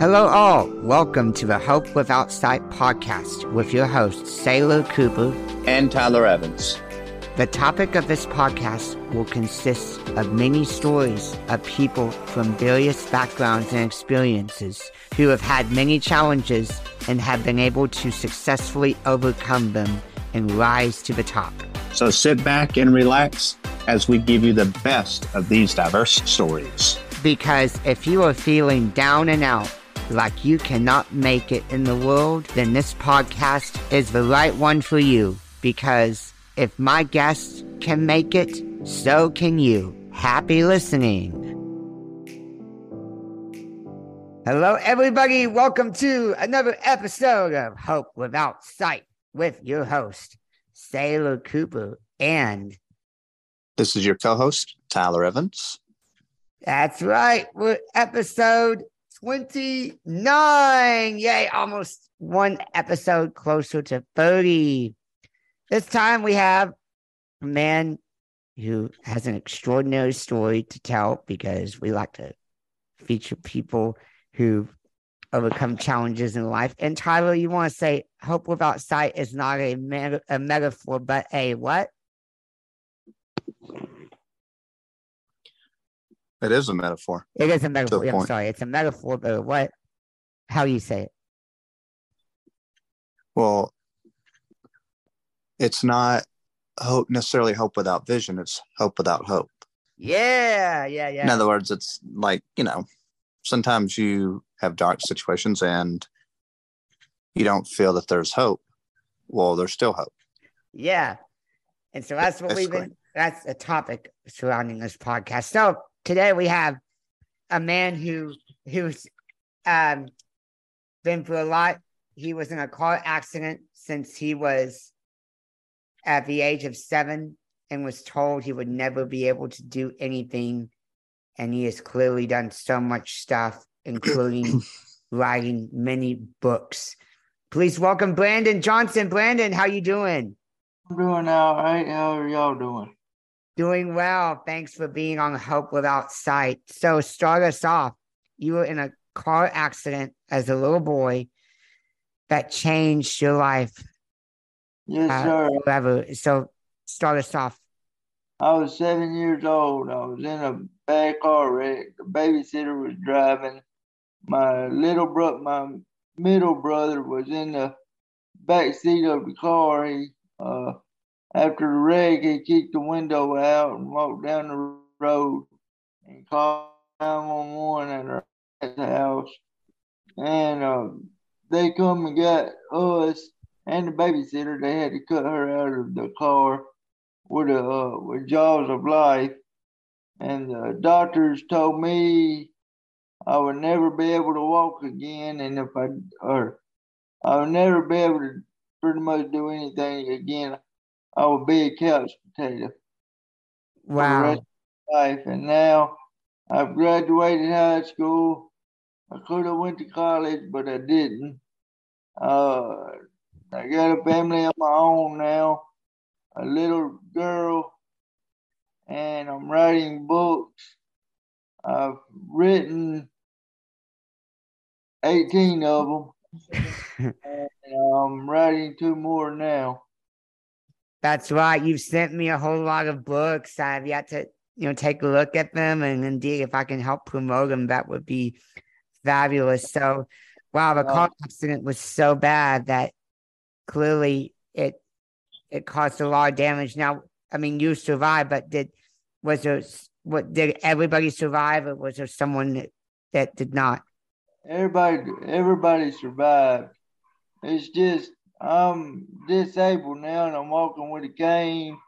Hello, all. Welcome to the Hope Without Sight podcast with your hosts, Sailor Cooper and Tyler Evans. The topic of this podcast will consist of many stories of people from various backgrounds and experiences who have had many challenges and have been able to successfully overcome them and rise to the top. So sit back and relax as we give you the best of these diverse stories. Because if you are feeling down and out, like you cannot make it in the world, then this podcast is the right one for you. Because if my guests can make it, so can you. Happy listening. Hello, everybody. Welcome to another episode of Hope Without Sight with your host, Sailor Cooper, and this is your co host, Tyler Evans. That's right. We're episode 29. Yay, almost one episode closer to 30. This time we have a man who has an extraordinary story to tell because we like to feature people who overcome challenges in life. And Tyler, you want to say hope without sight is not a, meta- a metaphor, but a what? It is a metaphor. It is a metaphor. Yeah, I'm sorry. It's a metaphor, but what? How you say it? Well, it's not hope necessarily hope without vision. It's hope without hope. Yeah, yeah, yeah. In other words, it's like you know, sometimes you have dark situations and you don't feel that there's hope. Well, there's still hope. Yeah, and so that's what we've been. That's a topic surrounding this podcast. So today we have a man who who's um, been through a lot. He was in a car accident since he was at the age of seven and was told he would never be able to do anything. And he has clearly done so much stuff, including writing many books. Please welcome Brandon Johnson. Brandon, how you doing? I'm doing all right. How are y'all doing? Doing well. Thanks for being on Hope Without Sight. So, start us off. You were in a car accident as a little boy that changed your life. Yes, uh, sir. Forever. So, start us off. I was seven years old. I was in a bad car wreck. The babysitter was driving. My little brother, my middle brother, was in the back seat of the car. He uh, after the wreck, he kicked the window out and walked down the road and called 911 at the house. And uh, they come and got us and the babysitter. They had to cut her out of the car with a uh, with jaws of life. And the doctors told me I would never be able to walk again, and if I or I would never be able to pretty much do anything again. I would be a couch potato. Wow. life. And now I've graduated high school. I could have went to college, but I didn't. Uh, I got a family of my own now, a little girl, and I'm writing books. I've written 18 of them, and I'm writing two more now. That's right. You've sent me a whole lot of books. I've yet to, you know, take a look at them. And indeed, if I can help promote them, that would be fabulous. So, wow, the car accident was so bad that clearly it it caused a lot of damage. Now, I mean, you survived, but did was there what did everybody survive, or was there someone that, that did not? Everybody, everybody survived. It's just I'm disabled now and I'm walking with a cane.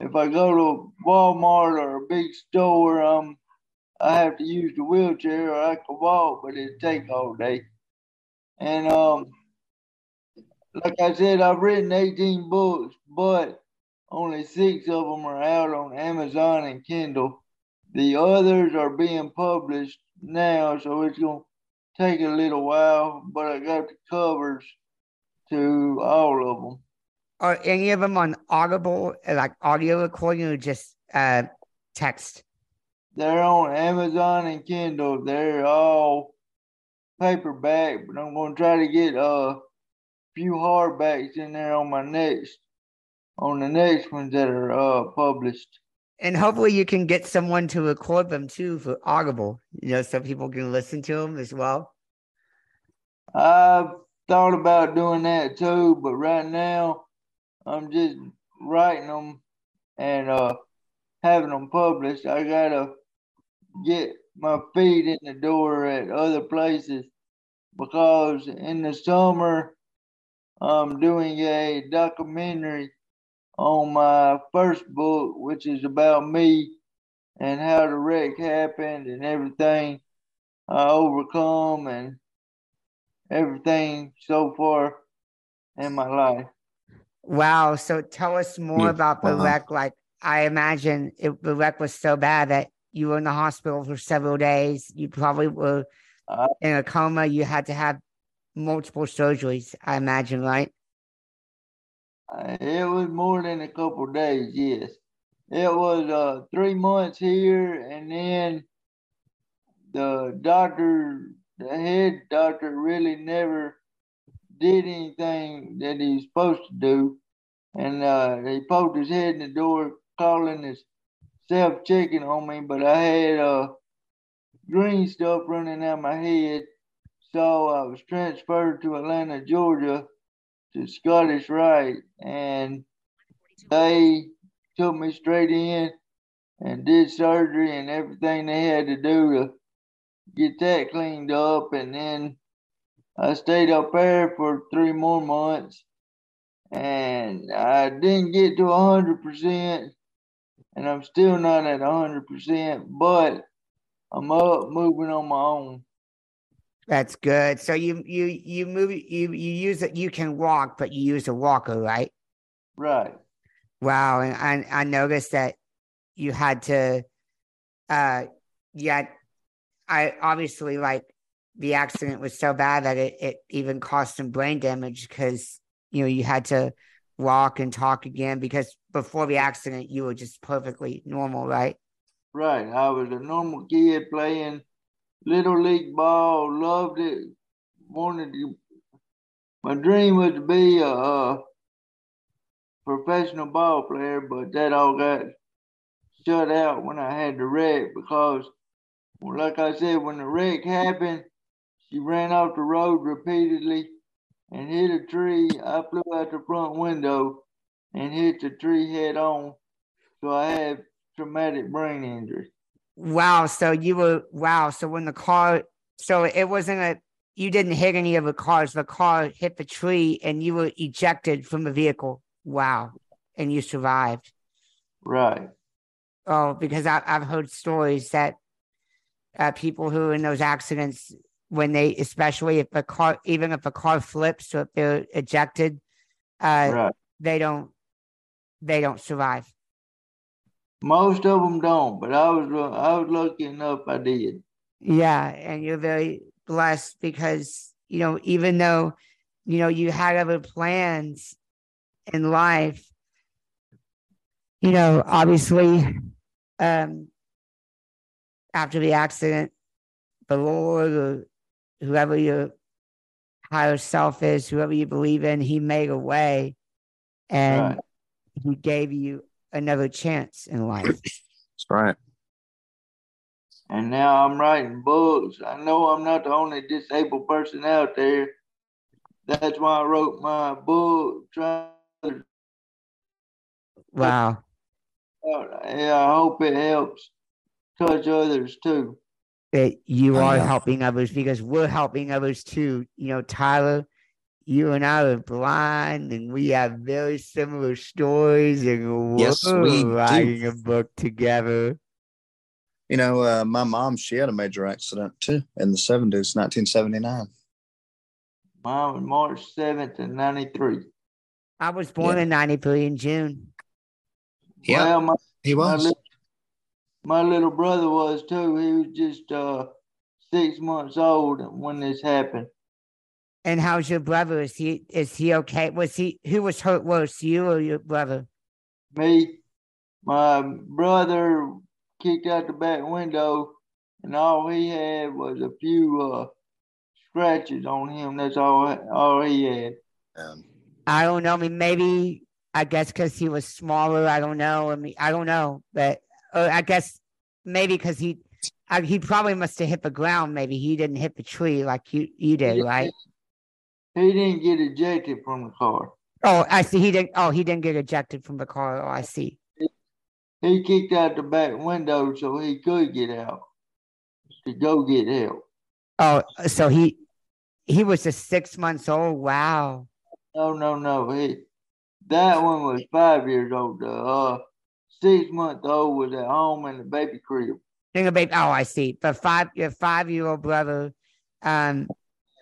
If I go to a Walmart or a big store, um, I have to use the wheelchair or I can walk, but it take all day. And um, like I said, I've written 18 books, but only six of them are out on Amazon and Kindle. The others are being published now, so it's gonna take a little while. But I got the covers to all of them. Are any of them on Audible, like audio recording, or just uh, text? They're on Amazon and Kindle. They're all paperback, but I'm gonna try to get a few hardbacks in there on my next on the next ones that are uh, published. And hopefully you can get someone to record them too for Audible, you know, so people can listen to them as well. I've thought about doing that too, but right now I'm just writing them and uh, having them published. I gotta get my feet in the door at other places because in the summer I'm doing a documentary on my first book, which is about me and how the wreck happened and everything I overcome and everything so far in my life. Wow. So tell us more yeah. about the uh-huh. wreck. Like, I imagine it, the wreck was so bad that you were in the hospital for several days. You probably were uh, in a coma. You had to have multiple surgeries, I imagine, right? It was more than a couple days, yes. It was uh, three months here, and then the doctor, the head doctor, really never did anything that he was supposed to do. And uh, he poked his head in the door, calling his self checking on me, but I had uh, green stuff running out my head. So I was transferred to Atlanta, Georgia to Scottish Rite, and they took me straight in and did surgery and everything they had to do to get that cleaned up. And then I stayed up there for three more months and I didn't get to 100% and I'm still not at 100%, but I'm up moving on my own. That's good. So you you you move you you use it. You can walk, but you use a walker, right? Right. Wow, and I I noticed that you had to, uh, yeah, I obviously like the accident was so bad that it it even caused some brain damage because you know you had to walk and talk again because before the accident you were just perfectly normal, right? Right. I was a normal kid playing little league ball, loved it, wanted to. My dream was to be a, a professional ball player, but that all got shut out when I had the wreck because, like I said, when the wreck happened, she ran off the road repeatedly and hit a tree. I flew out the front window and hit the tree head on. So I had traumatic brain injury. Wow. So you were wow. So when the car, so it wasn't a you didn't hit any of the cars. The car hit the tree and you were ejected from the vehicle. Wow. And you survived. Right. Oh, because I, I've heard stories that uh, people who are in those accidents, when they, especially if a car, even if a car flips or if they're ejected, uh, right. they don't, they don't survive. Most of them don't, but I was I was lucky enough I did. Yeah, and you're very blessed because you know even though you know you had other plans in life, you know obviously um after the accident, the Lord or whoever your higher self is, whoever you believe in, He made a way, and right. He gave you another chance in life. That's right. And now I'm writing books. I know I'm not the only disabled person out there. That's why I wrote my book. Trying wow. Yeah, I hope it helps touch others too. That you are helping others because we're helping others too. You know, Tyler, you and I are blind and we have very similar stories and yes, we writing do. a book together. You know, uh, my mom, she had a major accident too in the 70s, 1979. Mom was March 7th in 93. I was born yeah. in 93 in June. Yeah, well, my, he was. My little, brother was too. He was just uh, six months old when this happened. And how's your brother? Is he is he okay? Was he who was hurt worse, you or your brother? Me. My brother kicked out the back window, and all he had was a few uh, scratches on him. That's all all he had. Um, I don't know. I mean, maybe I guess because he was smaller. I don't know. I mean, I don't know, but uh, I guess maybe because he I, he probably must have hit the ground. Maybe he didn't hit the tree like you you did, right? He didn't get ejected from the car. Oh, I see. He didn't. Oh, he didn't get ejected from the car. Oh, I see. He kicked out the back window so he could get out to go get help. Oh, so he he was just six months old. Wow. No, no, no. He that one was five years old. The uh, six month old was at home in the baby crib. In the baby. Oh, I see. But five your five year old brother, um,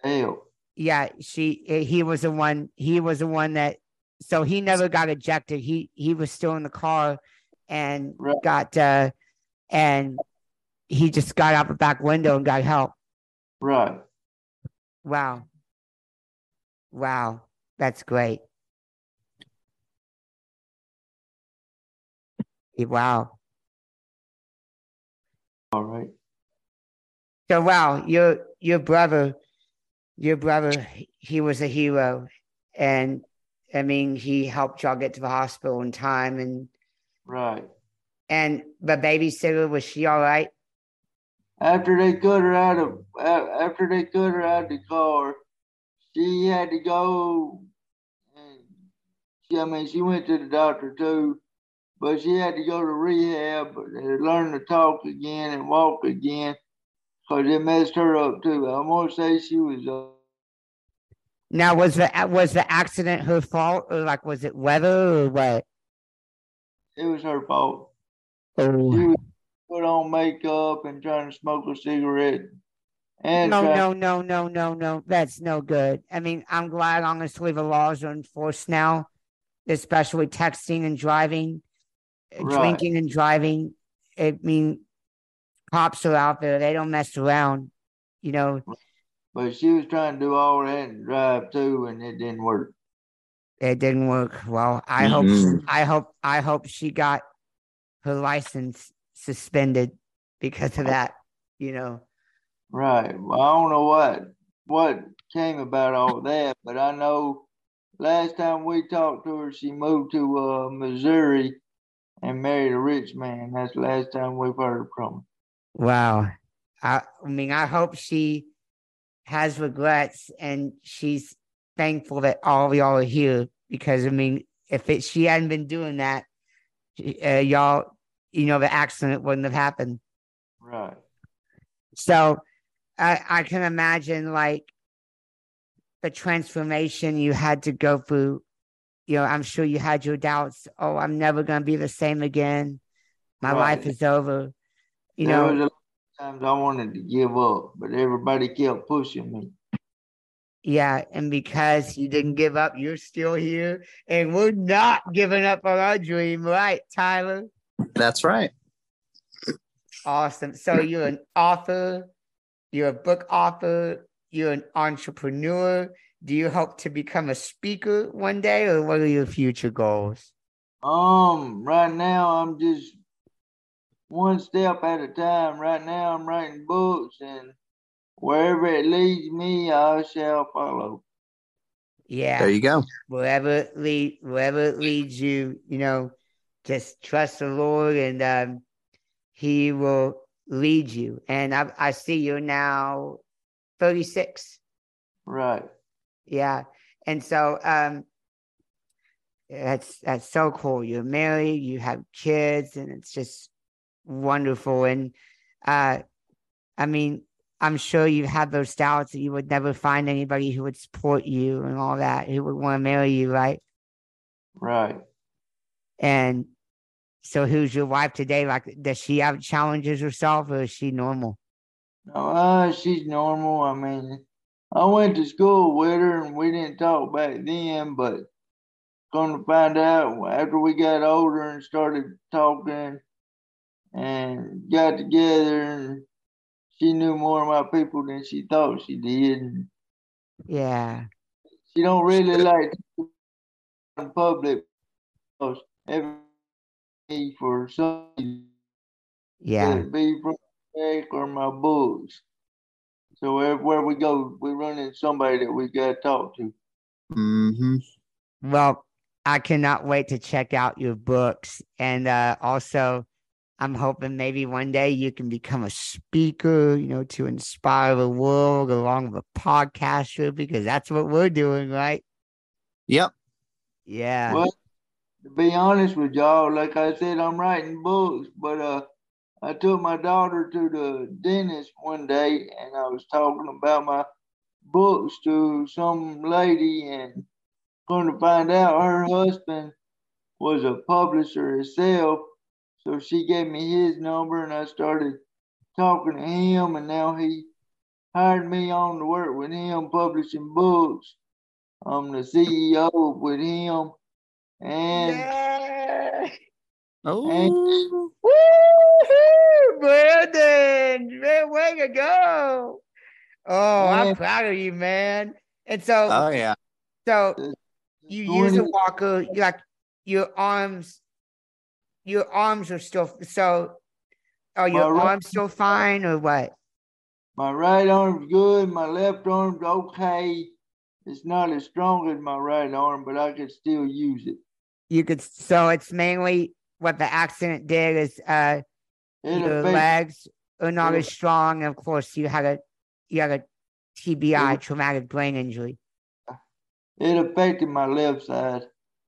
Help. yeah, she he was the one. He was the one that. So he never got ejected. He he was still in the car, and Right. got uh, and he just got out the back window and got help. Right. Wow. Wow. That's great. Wow. All right. So wow, your your brother, your brother, he was a hero, and I mean, he helped y'all get to the hospital in time, and Right. and the babysitter was she all right? After they cut her out of after they cut her out of the car, she had to go and she, I mean she went to the doctor too, but she had to go to rehab and learn to talk again and walk again because it messed her up too. I'm gonna say she was uh, Now was the was the accident her fault, or like was it weather or what? it was her fault. Oh. She was put on makeup and trying to smoke a cigarette. And No, no, no, no, no, no. That's no good. I mean, I'm glad honestly the laws are enforced now, especially texting and driving, Right. drinking and driving. I mean, cops are out there. They don't mess around. You know, But she was trying to do all that and drive too, and it didn't work. it didn't work. Well, I hope, Mhm. I hope, I hope she got her license suspended because of that. You know, Right. Well, I don't know what what came about all that, but I know last time we talked to her, she moved to uh, Missouri and married a rich man. That's the last time we've heard from her. Wow. I, I mean, I hope she has regrets and she's thankful that all of y'all are here because, I mean, if it, she hadn't been doing that, uh, y'all, you know, the accident wouldn't have happened. Right. So I, I can imagine like the transformation you had to go through. You know, I'm sure you had your doubts. Oh, I'm never going to be the same again. My Right. life is over. You there know, was a lot of times I wanted to give up, but everybody kept pushing me. Yeah, and because you didn't give up, you're still here, and we're not giving up on our dream, right, Tyler? that's right. Awesome. So you're an author, you're a book author, you're an entrepreneur. Do you hope to become a speaker one day, or what are your future goals? Um, right now I'm just one step at a time. Right now I'm writing books and wherever it leads me, I shall follow. Yeah, There you go. wherever it lead, wherever it leads you, you know, just trust the Lord, and um, He will lead you. And I, I see you're now 36. Right. Yeah. And so um that's that's so cool. You're married, you have kids, and it's just wonderful. And uh I mean, I'm sure you have those doubts that you would never find anybody who would support you and all that, who would want to marry you, right? Right. And so who's your wife today? Like does she have challenges herself or is she normal? No, uh, she's normal. I mean, I went to school with her and we didn't talk back then, but going to find out after we got older and started talking and got together and she knew more about people than she thought she did. Yeah. she don't really like in public because every for some Yeah. be from back or my books. So everywhere we go, we run into somebody that we got to talk to. Mm-hmm. Well, I cannot wait to check out your books. And uh, also, I'm hoping maybe one day you can become a speaker, you know, to inspire the world along with a podcaster, because that's what we're doing, right? Yep. Yeah. Well, to be honest with y'all, like I said, I'm writing books, but uh, I took my daughter to the dentist one day and I was talking about my books to some lady and going to find out her husband was a publisher himself. So she gave me his number and I started talking to him and now he hired me on to work with him publishing books. I'm the CEO with him and yeah. Oh, Woo-hoo, Brandon, man, way to go. Oh, I'm proud of you, man. And so, oh yeah. so you use a walker, you like your arms, your arms are still so. Are your right- arms still fine or what? My right arm's good. My left arm's okay. It's not as strong as my right arm, but I can still use it. You could. So it's mainly what the accident did is uh It your legs are not as strong. And of course, you had a you had a TBI, It- traumatic brain injury. it affected my left side.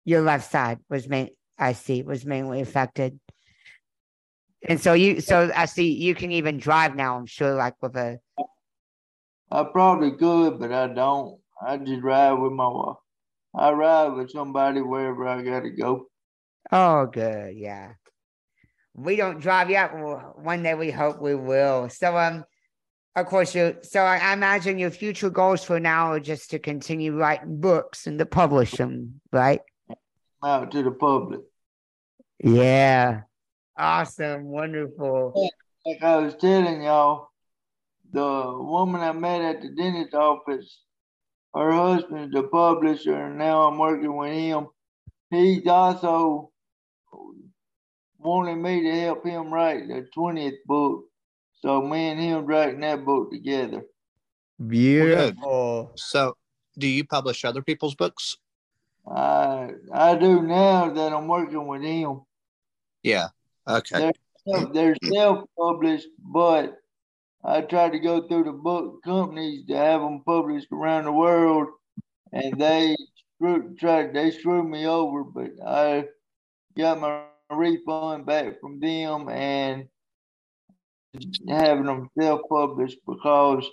Your left side was main. I see was mainly affected. And so you, so I see you can even drive now. I'm sure, like with a I probably could, but I don't. I just ride with my wife. I ride with somebody wherever I gotta go. oh, good, yeah. We don't drive yet. One day we hope we will. So, um, of course, you. So I, imagine your future goals for now are just to continue writing books and to publish them, right? Out to the public. Yeah. Awesome. Wonderful. Like I was telling y'all, the woman I met at the dentist office, her husband's the publisher, and now I'm working with him. He's also wanted me to help him write the 20th book. So me and him writing that book together. Beautiful. So, do you publish other people's books? I I do now that I'm working with him. Yeah. Okay. They're self-published, but I tried to go through the book companies to have them published around the world, and they screw, tried they screwed me over. But I got my refund back from them and having them self-published because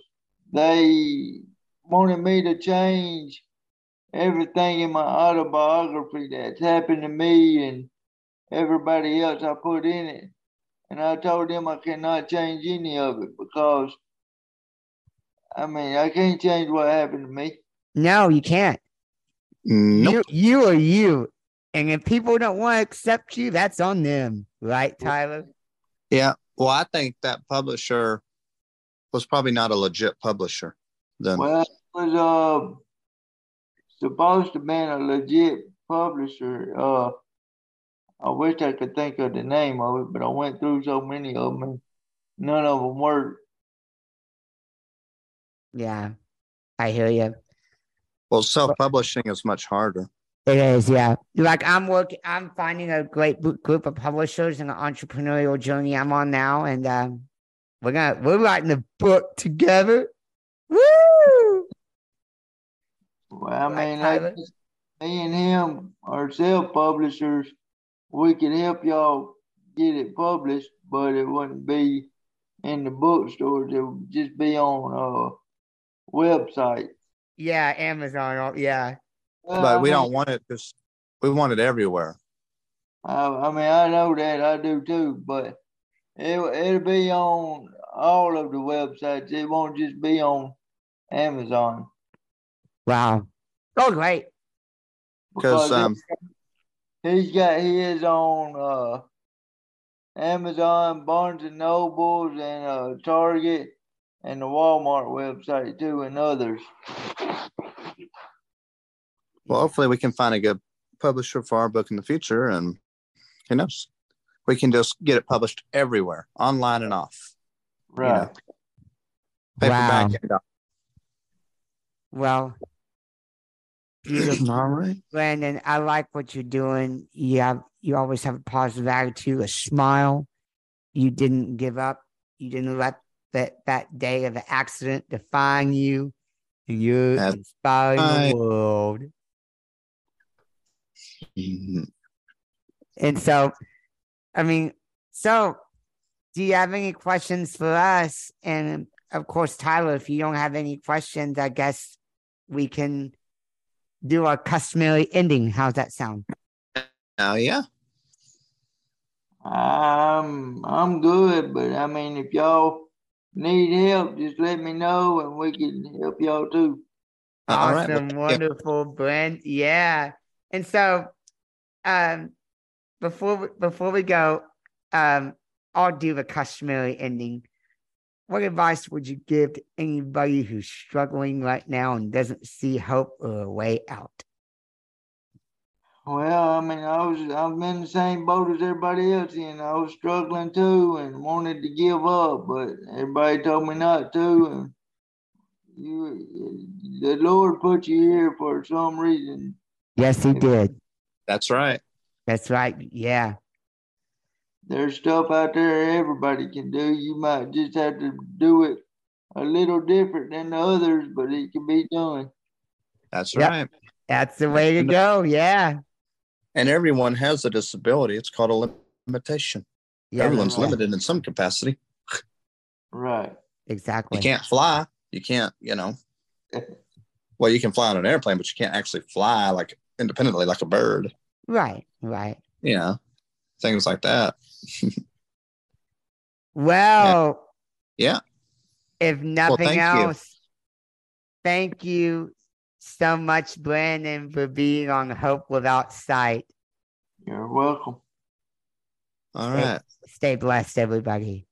they wanted me to change everything in my autobiography that's happened to me and everybody else I put in it. And I told them I cannot change any of it because, I mean, I can't change what happened to me. No, you can't. Nope. You, you are you. And if people don't want to accept you, that's on them, right, Tyler? Yeah. Well, I think that publisher was probably not a legit publisher. Then. Well, it was uh, supposed to be a legit publisher. Uh, I wish I could think of the name of it, but I went through so many of them and none of them worked. Yeah, I hear you. Well, self-publishing is much harder. It is, yeah. Like I'm working, I'm finding a great group of publishers in the entrepreneurial journey I'm on now, and um, we're gonna we're writing a book together. Woo! Well, I mean, Tyler? that's, me and him are self publishers. We can help y'all get it published, but it wouldn't be in the bookstores. It would just be on uh website. Yeah, Amazon. oh, Yeah, Well, but I we mean, don't want it because we want it everywhere. I, I mean, I know that I do too, but it it'll be on all of the websites. It won't just be on Amazon. wow. Oh, great. Because Because um, He's got his on uh, Amazon, Barnes and Nobles, and uh, Target, and the Walmart website too, and others. Well, hopefully we can find a good publisher for our book in the future, and who knows, we can just get it published everywhere, online and off. Right. Paperback. Wow. Well, beautiful. All right. Brandon, I like what you're doing. You have you always have a positive attitude, a smile. You didn't give up. You didn't let that that day of the accident define you. And inspiring right. the world. And so, I mean, so do you have any questions for us? And of course, Tyler, if you don't have any questions, I guess we can do our customary ending. How's that sound? Oh yeah. I'm I'm good, but I mean, if y'all need help, just let me know, and we can help y'all too. All right. awesome, well, yeah. wonderful, Brent. Yeah. And so, um, before we, before we go, um, I'll do the customary ending. What advice would you give to anybody who's struggling right now and doesn't see hope or a way out? Well, I mean, I was I'm in the same boat as everybody else, and I was struggling too, and wanted to give up, but everybody told me not to, and you, the Lord put you here for some reason. Yes, he did. That's right. That's right. Yeah. There's stuff out there everybody can do. You might just have to do it a little different than the others, but it can be done. That's Yep. right. That's the way to go. Yeah. And everyone has a disability. It's called a limitation. Yeah. Everyone's yeah, limited in some capacity. Right. Exactly. You can't fly. You can't, you know. Well, you can fly on an airplane, but you can't actually fly like independently like a bird. Right. Right. You know, things like that. Well, Yeah. if nothing thank you. else, thank you so much, Brandon, for being on Hope Without Sight. You're welcome. All Stay- right. Stay blessed, everybody.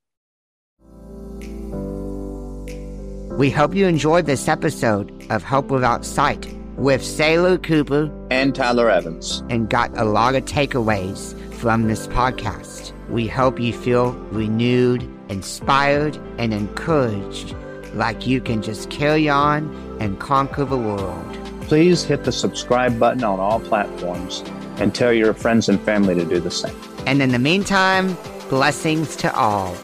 We hope you enjoyed this episode of Hope Without Sight with Sailor Cooper And Tyler Evans. and got a lot of takeaways from this podcast. We hope you feel renewed, inspired, and encouraged like you can just carry on and conquer the world. Please hit the subscribe button on all platforms and tell your friends and family to do the same. And in the meantime, blessings to all.